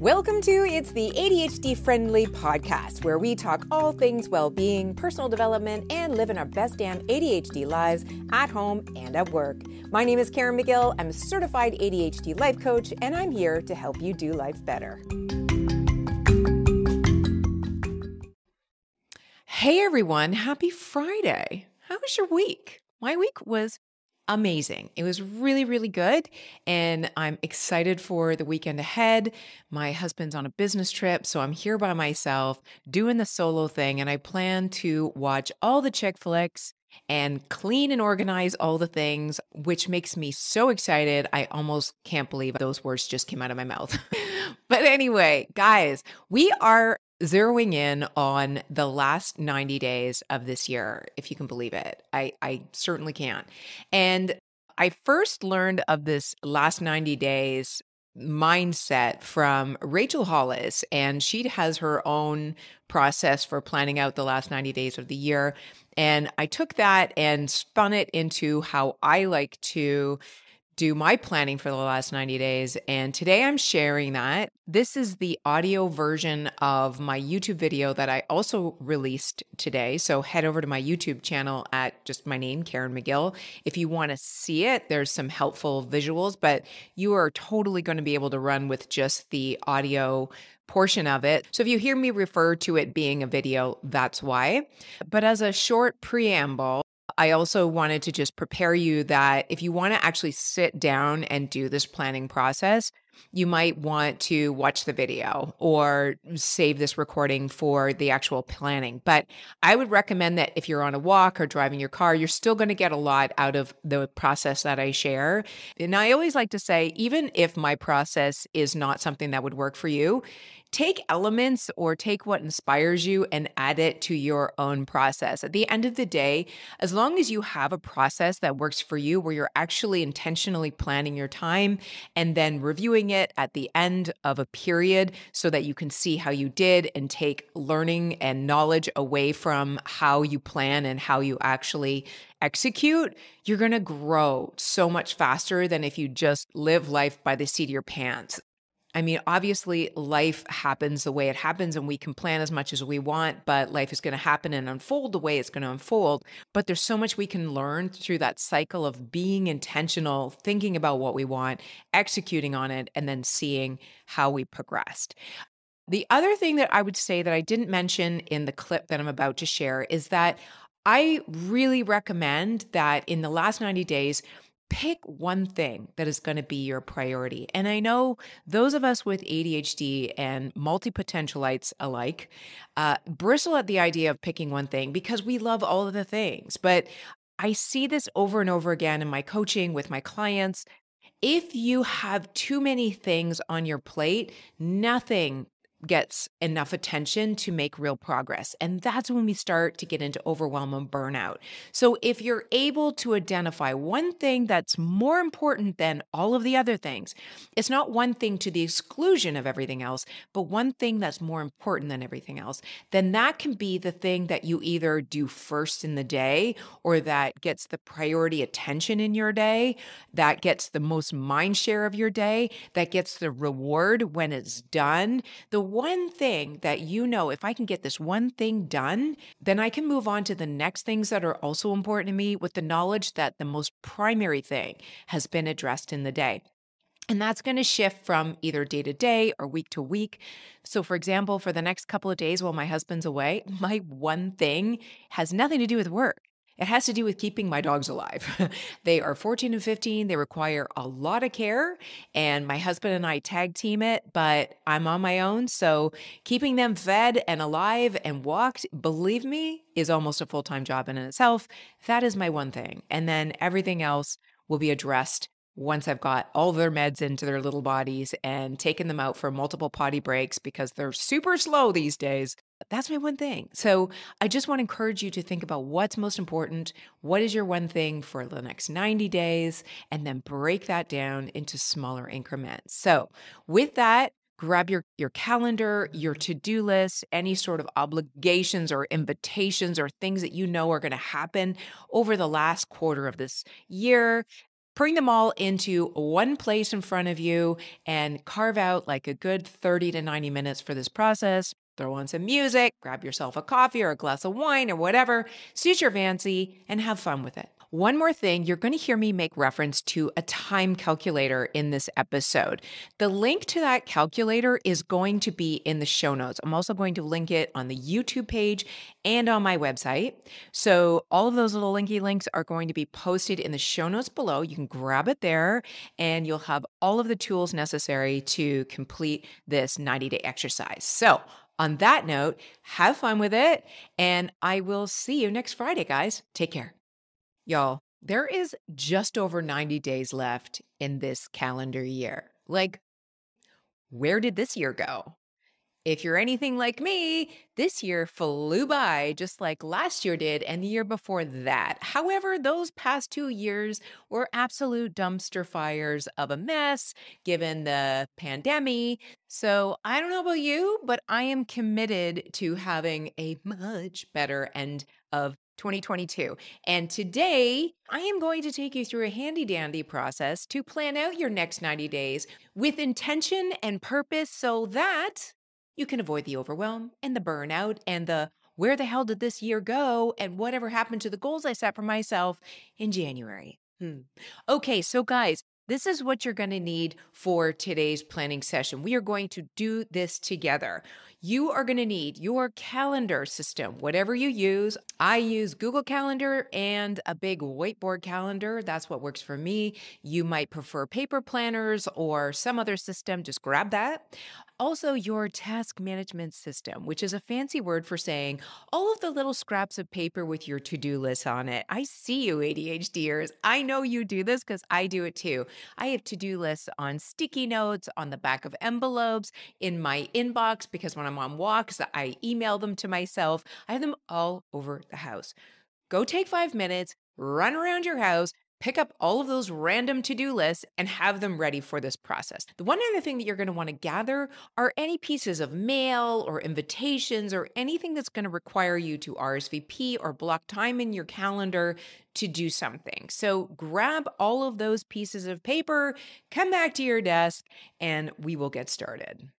Welcome to It's the ADHD Friendly Podcast, where we talk all things well being, personal development, and living our best damn ADHD lives at home and at work. My name is Caren Magill. I'm a certified ADHD life coach, and I'm here to help you do life better. Hey everyone, happy Friday. How was your week? My week was amazing. It was really, really good. And I'm excited for the weekend ahead. My husband's on a business trip, so I'm here by myself doing the solo thing. And I plan to watch all the chick flicks and clean and organize all the things, which makes me so excited. I almost can't believe those words just came out of my mouth. but anyway, guys, we are zeroing in on the last 90 days of this year, if you can believe it. I, I certainly can. And I first learned of this last 90 days mindset from Rachel Hollis, and she has her own process for planning out the last 90 days of the year. And I took that and spun it into how I like to do my planning for the last 90 days. And today I'm sharing that. This is the audio version of my YouTube video that I also released today. So head over to my YouTube channel at just my name, Caren Magill. If you want to see it, there's some helpful visuals, but you are totally going to be able to run with just the audio portion of it. So if you hear me refer to it being a video, that's why. But as a short preamble, I also wanted to just prepare you that if you want to actually sit down and do this planning process, you might want to watch the video or save this recording for the actual planning. But I would recommend that if you're on a walk or driving your car, you're still going to get a lot out of the process that I share. And I always like to say, even if my process is not something that would work for you, take elements or take what inspires you and add it to your own process. At the end of the day, as long as you have a process that works for you where you're actually intentionally planning your time and then reviewing it at the end of a period so that you can see how you did and take learning and knowledge away from how you plan and how you actually execute, you're going to grow so much faster than if you just live life by the seat of your pants. I mean, obviously, life happens the way it happens, and we can plan as much as we want, but life is going to happen and unfold the way it's going to unfold. But there's so much we can learn through that cycle of being intentional, thinking about what we want, executing on it, and then seeing how we progressed. The other thing that I would say that I didn't mention in the clip that I'm about to share is that I really recommend that in the last 90 days, pick one thing that is going to be your priority. And I know those of us with ADHD and multi potentialites alike uh, bristle at the idea of picking one thing because we love all of the things. But I see this over and over again in my coaching with my clients. If you have too many things on your plate, nothing gets enough attention to make real progress. And that's when we start to get into overwhelm and burnout. So if you're able to identify one thing that's more important than all of the other things, it's not one thing to the exclusion of everything else, but one thing that's more important than everything else, then that can be the thing that you either do first in the day or that gets the priority attention in your day, that gets the most mind share of your day, that gets the reward when it's done. The one thing that you know, if I can get this one thing done, then I can move on to the next things that are also important to me with the knowledge that the most primary thing has been addressed in the day. And that's going to shift from either day to day or week to week. So, for example, for the next couple of days while my husband's away, my one thing has nothing to do with work. It has to do with keeping my dogs alive. they are 14 and 15. They require a lot of care. And my husband and I tag team it, but I'm on my own. So keeping them fed and alive and walked, believe me, is almost a full time job in itself. That is my one thing. And then everything else will be addressed once I've got all their meds into their little bodies and taken them out for multiple potty breaks because they're super slow these days. That's my one thing. So I just want to encourage you to think about what's most important. What is your one thing for the next 90 days? And then break that down into smaller increments. So with that, grab your your calendar your to-do list any sort of obligations or invitations or things that you know are going to happen over the last quarter of this year bring them all into one place in front of you and carve out like a good 30 to 90 minutes for this process. Throw on some music, grab yourself a coffee or a glass of wine or whatever, suit your fancy, and have fun with it. One more thing, you're going to hear me make reference to a time calculator in this episode. The link to that calculator is going to be in the show notes. I'm also going to link it on the YouTube page and on my website. So, all of those little linky links are going to be posted in the show notes below. You can grab it there, and you'll have all of the tools necessary to complete this 90 day exercise. So, on that note, have fun with it, and I will see you next Friday, guys. Take care. Y'all, there is just over 90 days left in this calendar year. Like, where did this year go? If you're anything like me, this year flew by just like last year did and the year before that. However, those past two years were absolute dumpster fires of a mess given the pandemic. So I don't know about you, but I am committed to having a much better end of 2022. And today, I am going to take you through a handy dandy process to plan out your next 90 days with intention and purpose so that you can avoid the overwhelm and the burnout and the where the hell did this year go and whatever happened to the goals I set for myself in January. Hmm. Okay, so guys, this is what you're going to need for today's planning session. We are going to do this together. You are going to need your calendar system, whatever you use. I use Google Calendar and a big whiteboard calendar. That's what works for me. You might prefer paper planners or some other system. Just grab that. Also, your task management system, which is a fancy word for saying all of the little scraps of paper with your to do list on it. I see you, ADHDers. I know you do this because I do it too. I have to do lists on sticky notes, on the back of envelopes, in my inbox, because when I'm on walks, I email them to myself. I have them all over the house. Go take five minutes, run around your house, pick up all of those random to do lists and have them ready for this process. The one other thing that you're going to want to gather are any pieces of mail or invitations or anything that's going to require you to RSVP or block time in your calendar to do something. So grab all of those pieces of paper, come back to your desk, and we will get started.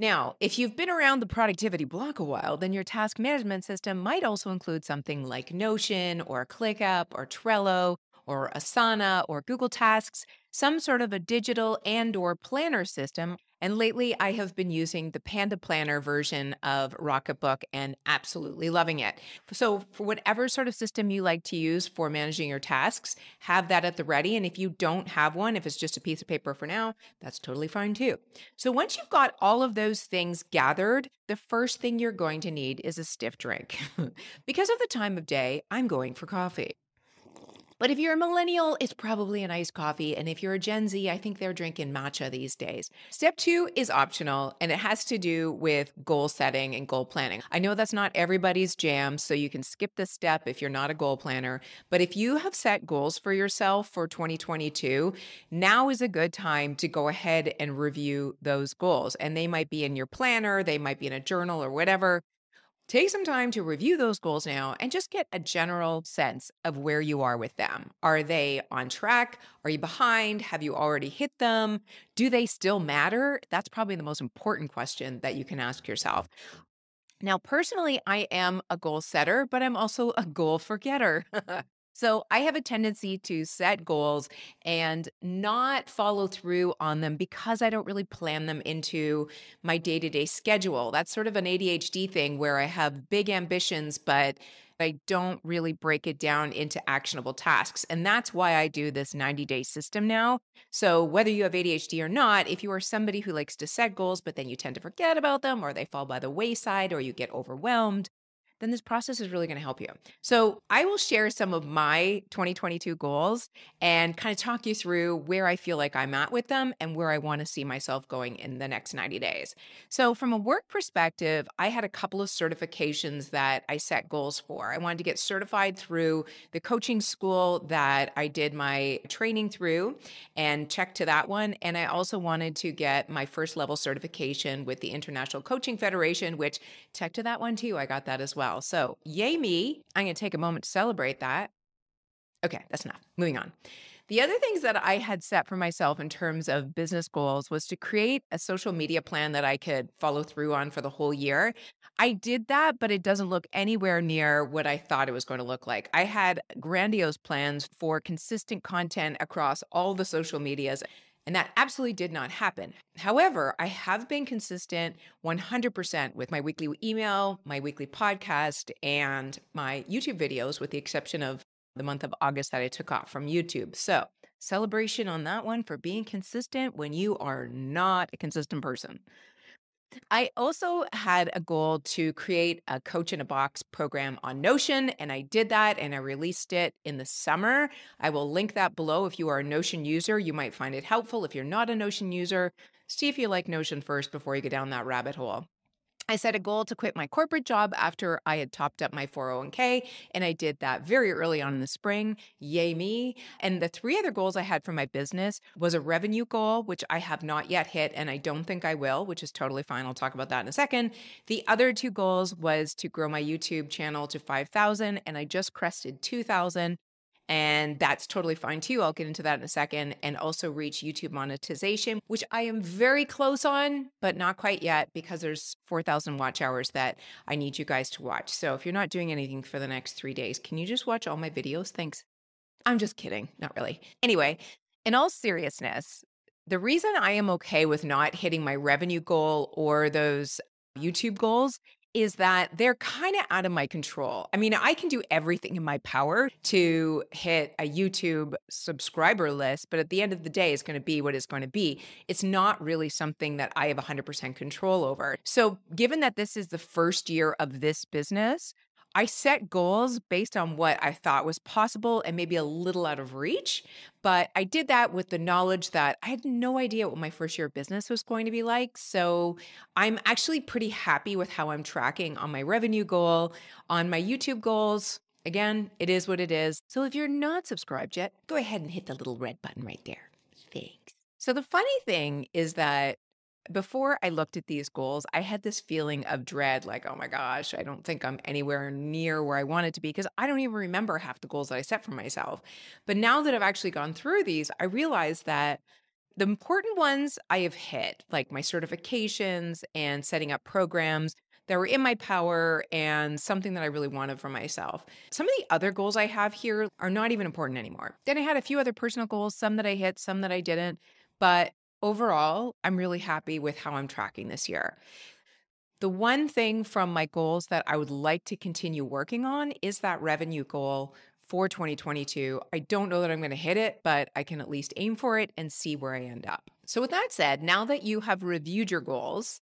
Now, if you've been around the productivity block a while, then your task management system might also include something like Notion or ClickUp or Trello or Asana or Google Tasks, some sort of a digital and or planner system. And lately I have been using the Panda Planner version of Rocketbook and absolutely loving it. So for whatever sort of system you like to use for managing your tasks, have that at the ready. And if you don't have one, if it's just a piece of paper for now, that's totally fine too. So once you've got all of those things gathered, the first thing you're going to need is a stiff drink. because of the time of day, I'm going for coffee. But if you're a millennial, it's probably an iced coffee. And if you're a Gen Z, I think they're drinking matcha these days. Step two is optional and it has to do with goal setting and goal planning. I know that's not everybody's jam, so you can skip this step if you're not a goal planner. But if you have set goals for yourself for 2022, now is a good time to go ahead and review those goals. And they might be in your planner, they might be in a journal or whatever. Take some time to review those goals now and just get a general sense of where you are with them. Are they on track? Are you behind? Have you already hit them? Do they still matter? That's probably the most important question that you can ask yourself. Now, personally, I am a goal setter, but I'm also a goal forgetter. So I have a tendency to set goals and not follow through on them because I don't really plan them into my day to day schedule. That's sort of an ADHD thing where I have big ambitions, but I don't really break it down into actionable tasks. And that's why I do this 90 day system now. So, whether you have ADHD or not, if you are somebody who likes to set goals, but then you tend to forget about them or they fall by the wayside or you get overwhelmed, then this process is really going to help you. So, I will share some of my 2022 goals and kind of talk you through where I feel like I'm at with them and where I want to see myself going in the next 90 days. So, from a work perspective, I had a couple of certifications that I set goals for. I wanted to get certified through the coaching school that I did my training through and check to that one. And I also wanted to get my first level certification with the International Coaching Federation, which check to that one too. I got that as well well. So, yay me. I'm going to take a moment to celebrate that. Okay, that's enough. Moving on. The other things that I had set for myself in terms of business goals was to create a social media plan that I could follow through on for the whole year. I did that, but it doesn't look anywhere near what I thought it was going to look like. I had grandiose plans for consistent content across all the social medias. And that absolutely did not happen. However, I have been consistent 100% with my weekly email, my weekly podcast, and my YouTube videos, with the exception of the month of August that I took off from YouTube. So, celebration on that one for being consistent when you are not a consistent person. I also had a goal to create a coach in a box program on Notion, and I did that and I released it in the summer. I will link that below. If you are a Notion user, you might find it helpful. If you're not a Notion user, see if you like Notion first before you go down that rabbit hole. I set a goal to quit my corporate job after I had topped up my 401k, and I did that very early on in the spring. Yay, me. And the three other goals I had for my business was a revenue goal, which I have not yet hit, and I don't think I will, which is totally fine. I'll talk about that in a second. The other two goals was to grow my YouTube channel to 5,000, and I just crested 2,000. And that's totally fine too. I'll get into that in a second. And also reach YouTube monetization, which I am very close on, but not quite yet because there's 4,000 watch hours that I need you guys to watch. So if you're not doing anything for the next three days, can you just watch all my videos? Thanks. I'm just kidding. Not really. Anyway, in all seriousness, the reason I am okay with not hitting my revenue goal or those YouTube goals is that they're kind of out of my control. I mean, I can do everything in my power to hit a YouTube subscriber list, but at the end of the day, it's going to be what it's going to be. It's not really something that I have 100% control over. So, given that this is the first year of this business, I set goals based on what I thought was possible and maybe a little out of reach. But I did that with the knowledge that I had no idea what my first year of business was going to be like. So I'm actually pretty happy with how I'm tracking on my revenue goal, on my YouTube goals. Again, it is what it is. So if you're not subscribed yet, go ahead and hit the little red button right there. Thanks. So the funny thing is that before I looked at these goals, I had this feeling of dread like, oh my gosh, I don't think I'm anywhere near where I wanted to be because I don't even remember half the goals that I set for myself. But now that I've actually gone through these, I realize that the important ones I have hit, like my certifications and setting up programs that were in my power and something that I really wanted for myself. Some of the other goals I have here are not even important anymore. Then I had a few other personal goals, some that I hit, some that I didn't. But overall, I'm really happy with how I'm tracking this year. The one thing from my goals that I would like to continue working on is that revenue goal for 2022. I don't know that I'm going to hit it, but I can at least aim for it and see where I end up. So, with that said, now that you have reviewed your goals,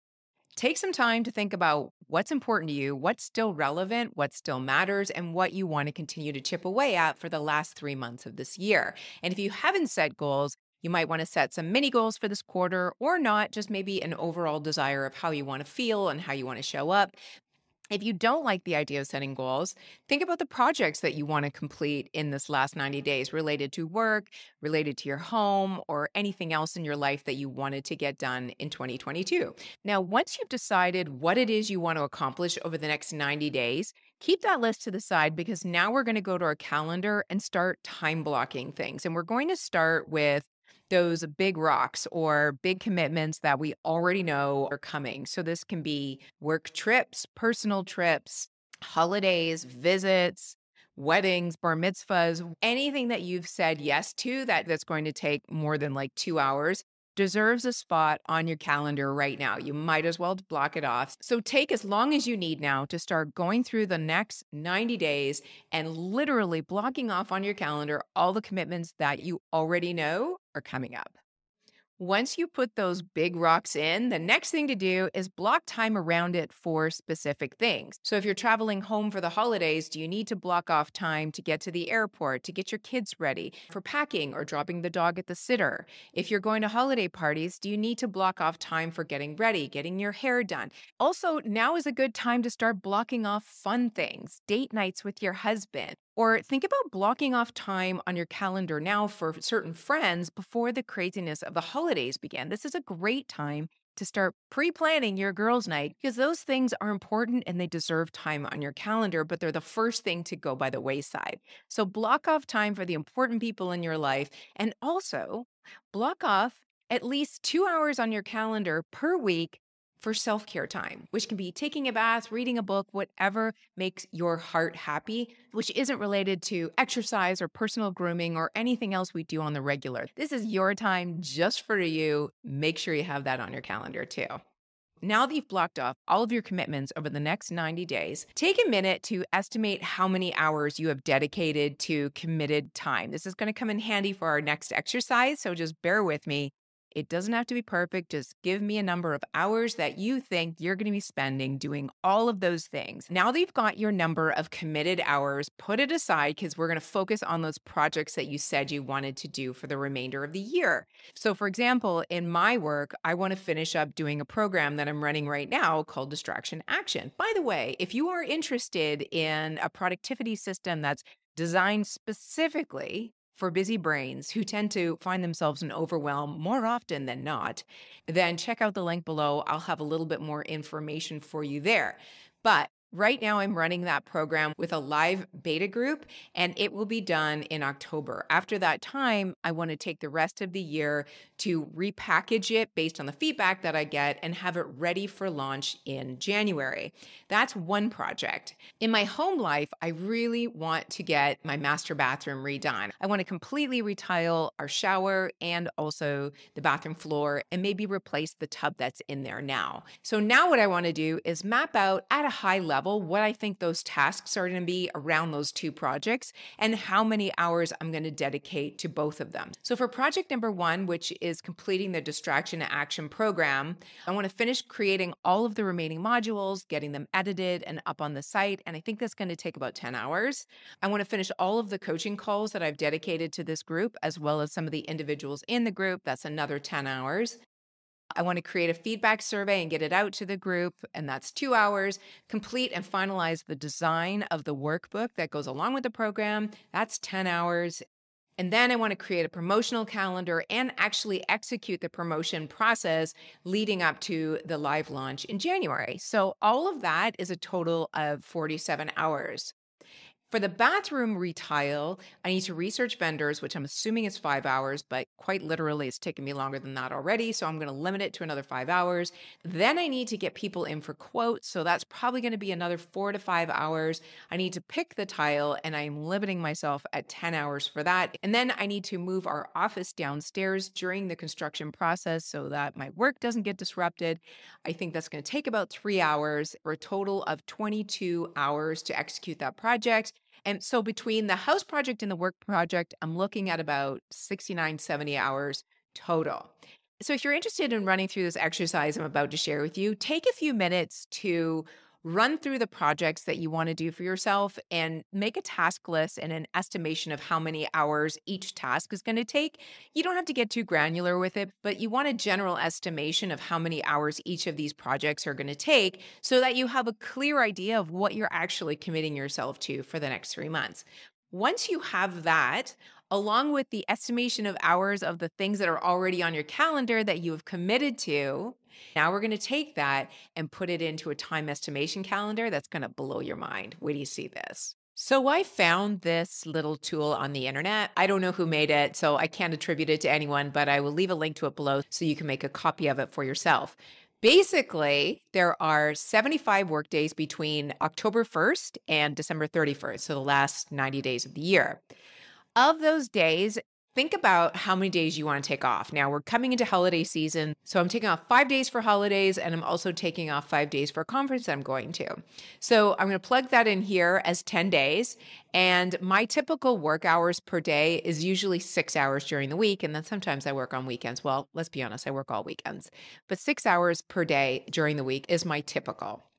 take some time to think about what's important to you, what's still relevant, what still matters, and what you want to continue to chip away at for the last three months of this year. And if you haven't set goals, you might want to set some mini goals for this quarter or not, just maybe an overall desire of how you want to feel and how you want to show up. If you don't like the idea of setting goals, think about the projects that you want to complete in this last 90 days related to work, related to your home, or anything else in your life that you wanted to get done in 2022. Now, once you've decided what it is you want to accomplish over the next 90 days, keep that list to the side because now we're going to go to our calendar and start time blocking things. And we're going to start with those big rocks or big commitments that we already know are coming. So this can be work trips, personal trips, holidays, visits, weddings, bar mitzvahs, anything that you've said yes to that that's going to take more than like 2 hours deserves a spot on your calendar right now. You might as well block it off. So take as long as you need now to start going through the next 90 days and literally blocking off on your calendar all the commitments that you already know are coming up. Once you put those big rocks in, the next thing to do is block time around it for specific things. So, if you're traveling home for the holidays, do you need to block off time to get to the airport, to get your kids ready for packing or dropping the dog at the sitter? If you're going to holiday parties, do you need to block off time for getting ready, getting your hair done? Also, now is a good time to start blocking off fun things, date nights with your husband, or think about blocking off time on your calendar now for certain friends before the craziness of the holidays begin. This is a great time to start pre planning your girls' night because those things are important and they deserve time on your calendar, but they're the first thing to go by the wayside. So block off time for the important people in your life and also block off at least two hours on your calendar per week for self care time, which can be taking a bath, reading a book, whatever makes your heart happy, which isn't related to exercise or personal grooming or anything else we do on the regular. This is your time just for you. Make sure you have that on your calendar too. Now that you've blocked off all of your commitments over the next 90 days, take a minute to estimate how many hours you have dedicated to committed time. This is going to come in handy for our next exercise, so just bear with me. It doesn't have to be perfect. Just give me a number of hours that you think you're going to be spending doing all of those things. Now that you've got your number of committed hours, put it aside because we're going to focus on those projects that you said you wanted to do for the remainder of the year. So, for example, in my work, I want to finish up doing a program that I'm running right now called Distraction Action. By the way, if you are interested in a productivity system that's designed specifically for busy brains who tend to find themselves in overwhelm more often than not, then check out the link below. I'll have a little bit more information for you there. But Right now, I'm running that program with a live beta group, and it will be done in October. After that time, I want to take the rest of the year to repackage it based on the feedback that I get and have it ready for launch in January. That's one project. In my home life, I really want to get my master bathroom redone. I want to completely retile our shower and also the bathroom floor and maybe replace the tub that's in there now. So, now what I want to do is map out at a high level level what I think those tasks are going to be around those two projects and how many hours I'm going to dedicate to both of them. So, for project number one, which is completing the distraction action program, I want to finish creating all of the remaining modules, getting them edited and up on the site. And I think that's going to take about 10 hours. I want to finish all of the coaching calls that I've dedicated to this group, as well as some of the individuals in the group. That's another 10 hours. I want to create a feedback survey and get it out to the group, and that's two hours. Complete and finalize the design of the workbook that goes along with the program, that's 10 hours. And then I want to create a promotional calendar and actually execute the promotion process leading up to the live launch in January. So, all of that is a total of 47 hours. For the bathroom retile, I need to research vendors, which I'm assuming is five hours, but quite literally it's taken me longer than that already. So I'm going to limit it to another five hours. Then I need to get people in for quotes. So that's probably going to be another four to five hours. I need to pick the tile and I'm limiting myself at 10 hours for that. And then I need to move our office downstairs during the construction process so that my work doesn't get disrupted. I think that's going to take about three hours for a total of 22 hours to execute that project. And so between the house project and the work project, I'm looking at about 69, 70 hours total. So if you're interested in running through this exercise I'm about to share with you, take a few minutes to run through the projects that you want to do for yourself and make a task list and an estimation of how many hours each task is going to take. You don't have to get too granular with it, but you want a general estimation of how many hours each of these projects are going to take so that you have a clear idea of what you're actually committing yourself to for the next three months. Once you have that, along with the estimation of hours of the things that are already on your calendar that you have committed to, now we're going to take that and put it into a time estimation calendar that's going to blow your mind. Where do you see this? So I found this little tool on the internet. I don't know who made it, so I can't attribute it to anyone, but I will leave a link to it below so you can make a copy of it for yourself. Basically, there are 75 work days between October 1st and December 31st, so the last 90 days of the year. Of those days, think about how many days you want to take off. Now we're coming into holiday season, so I'm taking off five days for holidays, and I'm also taking off five days for a conference I'm going to. So I'm going to plug that in here as 10 days. And my typical work hours per day is usually six hours during the week. And then sometimes I work on weekends. Well, let's be honest, I work all weekends, but six hours per day during the week is my typical.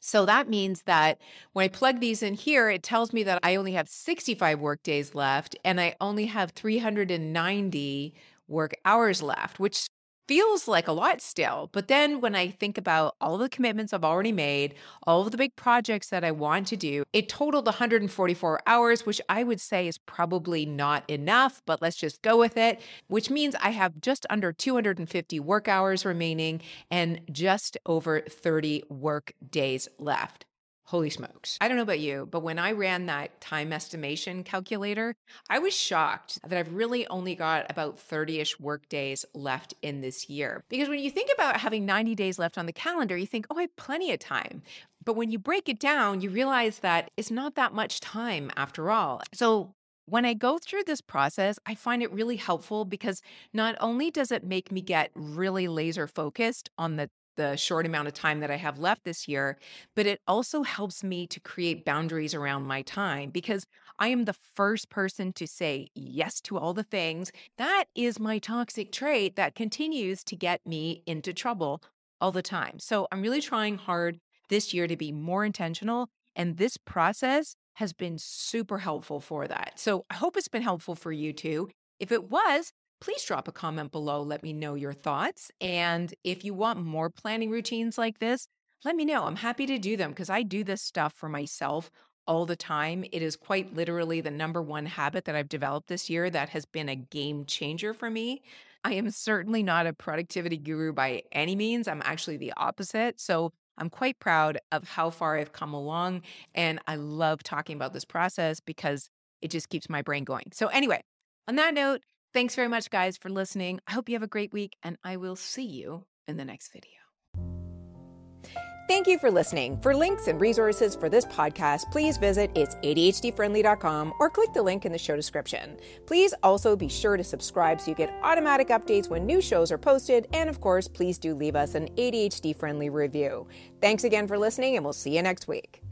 So that means that when I plug these in here, it tells me that I only have 65 work days left and I only have 390 work hours left, which feels like a lot still. But then when I think about all the commitments I've already made, all of the big projects that I want to do, it totaled 144 hours, which I would say is probably not enough, but let's just go with it, which means I have just under 250 work hours remaining and just over 30 work days left. Holy smokes. I don't know about you, but when I ran that time estimation calculator, I was shocked that I've really only got about 30 ish work days left in this year. Because when you think about having 90 days left on the calendar, you think, oh, I have plenty of time. But when you break it down, you realize that it's not that much time after all. So when I go through this process, I find it really helpful because not only does it make me get really laser focused on the the short amount of time that I have left this year, but it also helps me to create boundaries around my time because I am the first person to say yes to all the things. That is my toxic trait that continues to get me into trouble all the time. So I'm really trying hard this year to be more intentional. And this process has been super helpful for that. So I hope it's been helpful for you too. If it was, please drop a comment below. Let me know your thoughts. And if you want more planning routines like this, let me know. I'm happy to do them because I do this stuff for myself all the time. It is quite literally the number one habit that I've developed this year that has been a game changer for me. I am certainly not a productivity guru by any means. I'm actually the opposite. So I'm quite proud of how far I've come along. And I love talking about this process because it just keeps my brain going. So, anyway, on that note, Thanks very much, guys, for listening. I hope you have a great week, and I will see you in the next video. Thank you for listening. For links and resources for this podcast, please visit its itsadhdfriendly.com or click the link in the show description. Please also be sure to subscribe so you get automatic updates when new shows are posted. And of course, please do leave us an ADHD friendly review. Thanks again for listening, and we'll see you next week.